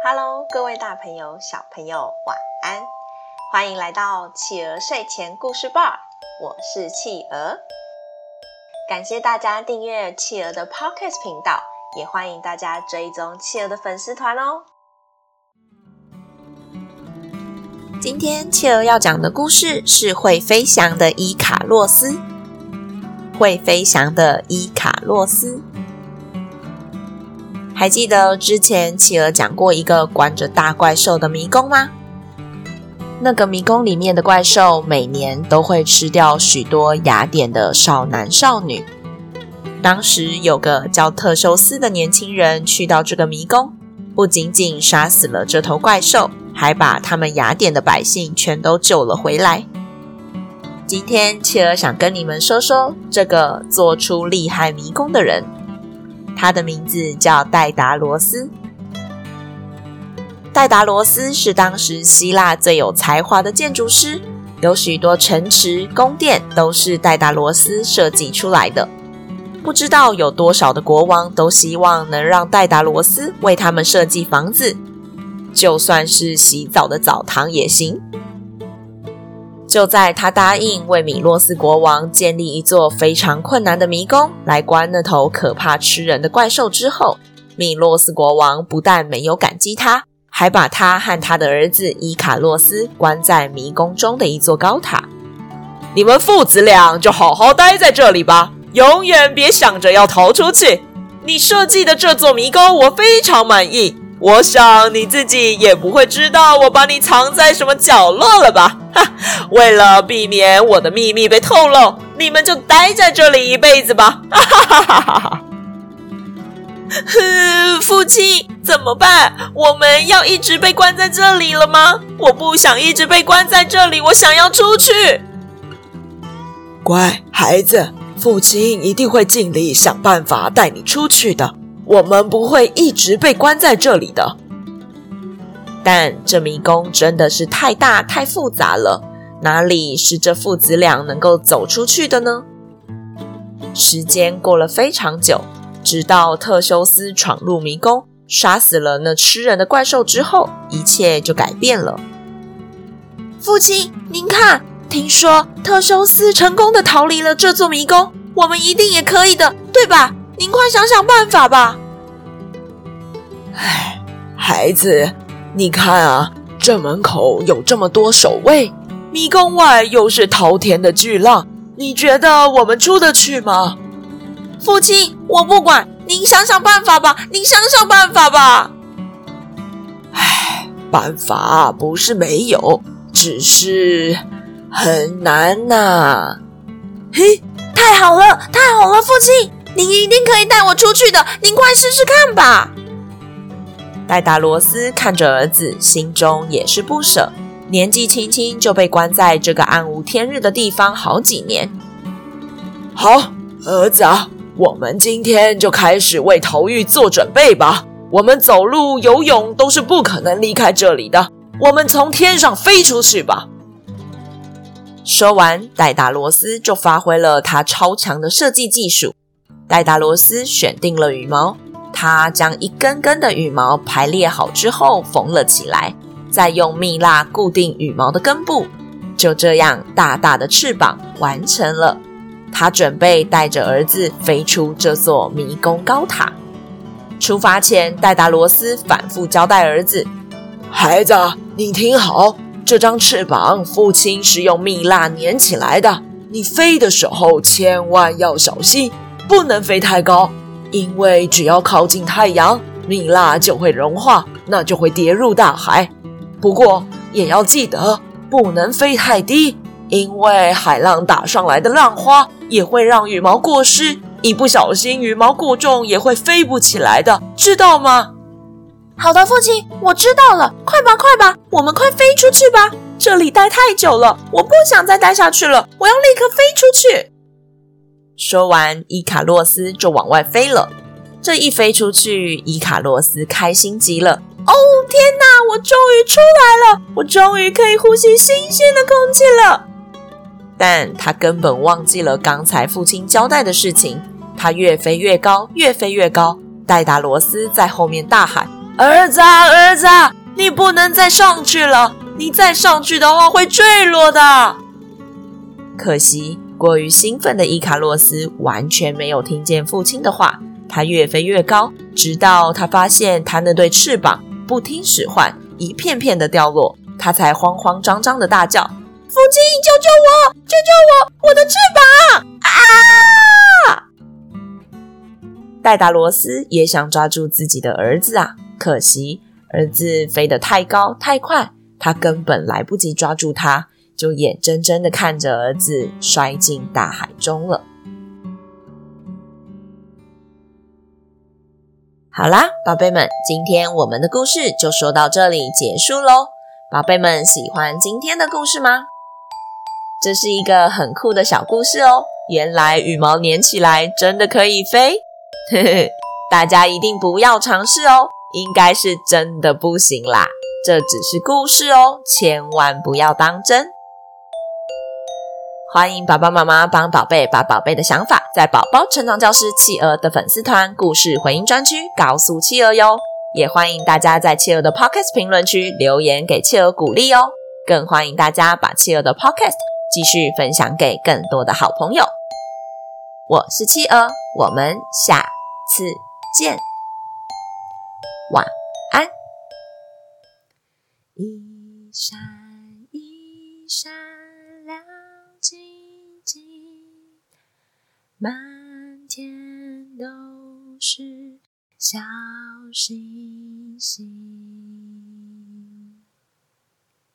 Hello，各位大朋友、小朋友，晚安！欢迎来到企鹅睡前故事吧，我是企鹅。感谢大家订阅企鹅的 Podcast 频道，也欢迎大家追踪企鹅的粉丝团哦。今天企鹅要讲的故事是会飞翔的伊卡洛斯。会飞翔的伊卡洛斯。还记得之前企鹅讲过一个关着大怪兽的迷宫吗？那个迷宫里面的怪兽每年都会吃掉许多雅典的少男少女。当时有个叫特修斯的年轻人去到这个迷宫，不仅仅杀死了这头怪兽，还把他们雅典的百姓全都救了回来。今天企鹅想跟你们说说这个做出厉害迷宫的人。他的名字叫戴达罗斯。戴达罗斯是当时希腊最有才华的建筑师，有许多城池、宫殿都是戴达罗斯设计出来的。不知道有多少的国王都希望能让戴达罗斯为他们设计房子，就算是洗澡的澡堂也行。就在他答应为米洛斯国王建立一座非常困难的迷宫，来关那头可怕吃人的怪兽之后，米洛斯国王不但没有感激他，还把他和他的儿子伊卡洛斯关在迷宫中的一座高塔。你们父子俩就好好待在这里吧，永远别想着要逃出去。你设计的这座迷宫，我非常满意。我想你自己也不会知道我把你藏在什么角落了吧？哈！为了避免我的秘密被透露，你们就待在这里一辈子吧！哈哈哈哈哈！哼，父亲，怎么办？我们要一直被关在这里了吗？我不想一直被关在这里，我想要出去。乖孩子，父亲一定会尽力想办法带你出去的。我们不会一直被关在这里的，但这迷宫真的是太大太复杂了，哪里是这父子俩能够走出去的呢？时间过了非常久，直到特修斯闯入迷宫，杀死了那吃人的怪兽之后，一切就改变了。父亲，您看，听说特修斯成功的逃离了这座迷宫，我们一定也可以的，对吧？您快想想办法吧！唉，孩子，你看啊，这门口有这么多守卫，迷宫外又是滔天的巨浪，你觉得我们出得去吗？父亲，我不管，您想想办法吧，您想想办法吧。唉，办法不是没有，只是很难呐、啊。嘿，太好了，太好了，父亲。您一定可以带我出去的，您快试试看吧。戴达罗斯看着儿子，心中也是不舍。年纪轻轻就被关在这个暗无天日的地方好几年。好，儿子啊，我们今天就开始为逃狱做准备吧。我们走路、游泳都是不可能离开这里的。我们从天上飞出去吧。说完，戴达罗斯就发挥了他超强的设计技术。戴达罗斯选定了羽毛，他将一根根的羽毛排列好之后缝了起来，再用蜜蜡固定羽毛的根部。就这样，大大的翅膀完成了。他准备带着儿子飞出这座迷宫高塔。出发前，戴达罗斯反复交代儿子：“孩子，你听好，这张翅膀父亲是用蜜蜡粘起来的，你飞的时候千万要小心。”不能飞太高，因为只要靠近太阳，蜜蜡就会融化，那就会跌入大海。不过也要记得，不能飞太低，因为海浪打上来的浪花也会让羽毛过湿，一不小心羽毛过重也会飞不起来的，知道吗？好的，父亲，我知道了。快吧，快吧，我们快飞出去吧！这里待太久了，我不想再待下去了，我要立刻飞出去。说完，伊卡洛斯就往外飞了。这一飞出去，伊卡洛斯开心极了。哦，天哪！我终于出来了，我终于可以呼吸新鲜的空气了。但他根本忘记了刚才父亲交代的事情。他越飞越高，越飞越高。戴达罗斯在后面大喊：“儿子，儿子，你不能再上去了，你再上去的话会坠落的。可惜，过于兴奋的伊卡洛斯完全没有听见父亲的话，他越飞越高，直到他发现他那对翅膀不听使唤，一片片的掉落，他才慌慌张张的大叫：“父亲，救救我！救救我！我的翅膀！”啊！戴达罗斯也想抓住自己的儿子啊，可惜儿子飞得太高太快，他根本来不及抓住他，就眼睁睁的看着儿子摔进大海中了。好啦，宝贝们，今天我们的故事就说到这里结束喽。宝贝们喜欢今天的故事吗？这是一个很酷的小故事哦。原来羽毛粘起来真的可以飞，呵呵，大家一定不要尝试哦，应该是真的不行啦。这只是故事哦，千万不要当真。欢迎爸爸妈妈帮宝贝把宝贝的想法，在宝宝成长教室企鹅的粉丝团故事回音专区告诉企鹅哟。也欢迎大家在企鹅的 Podcast 评论区留言给企鹅鼓励哦。更欢迎大家把企鹅的 Podcast 继续分享给更多的好朋友。我是企鹅，我们下次见，晚安。一闪一闪满天都是小星星。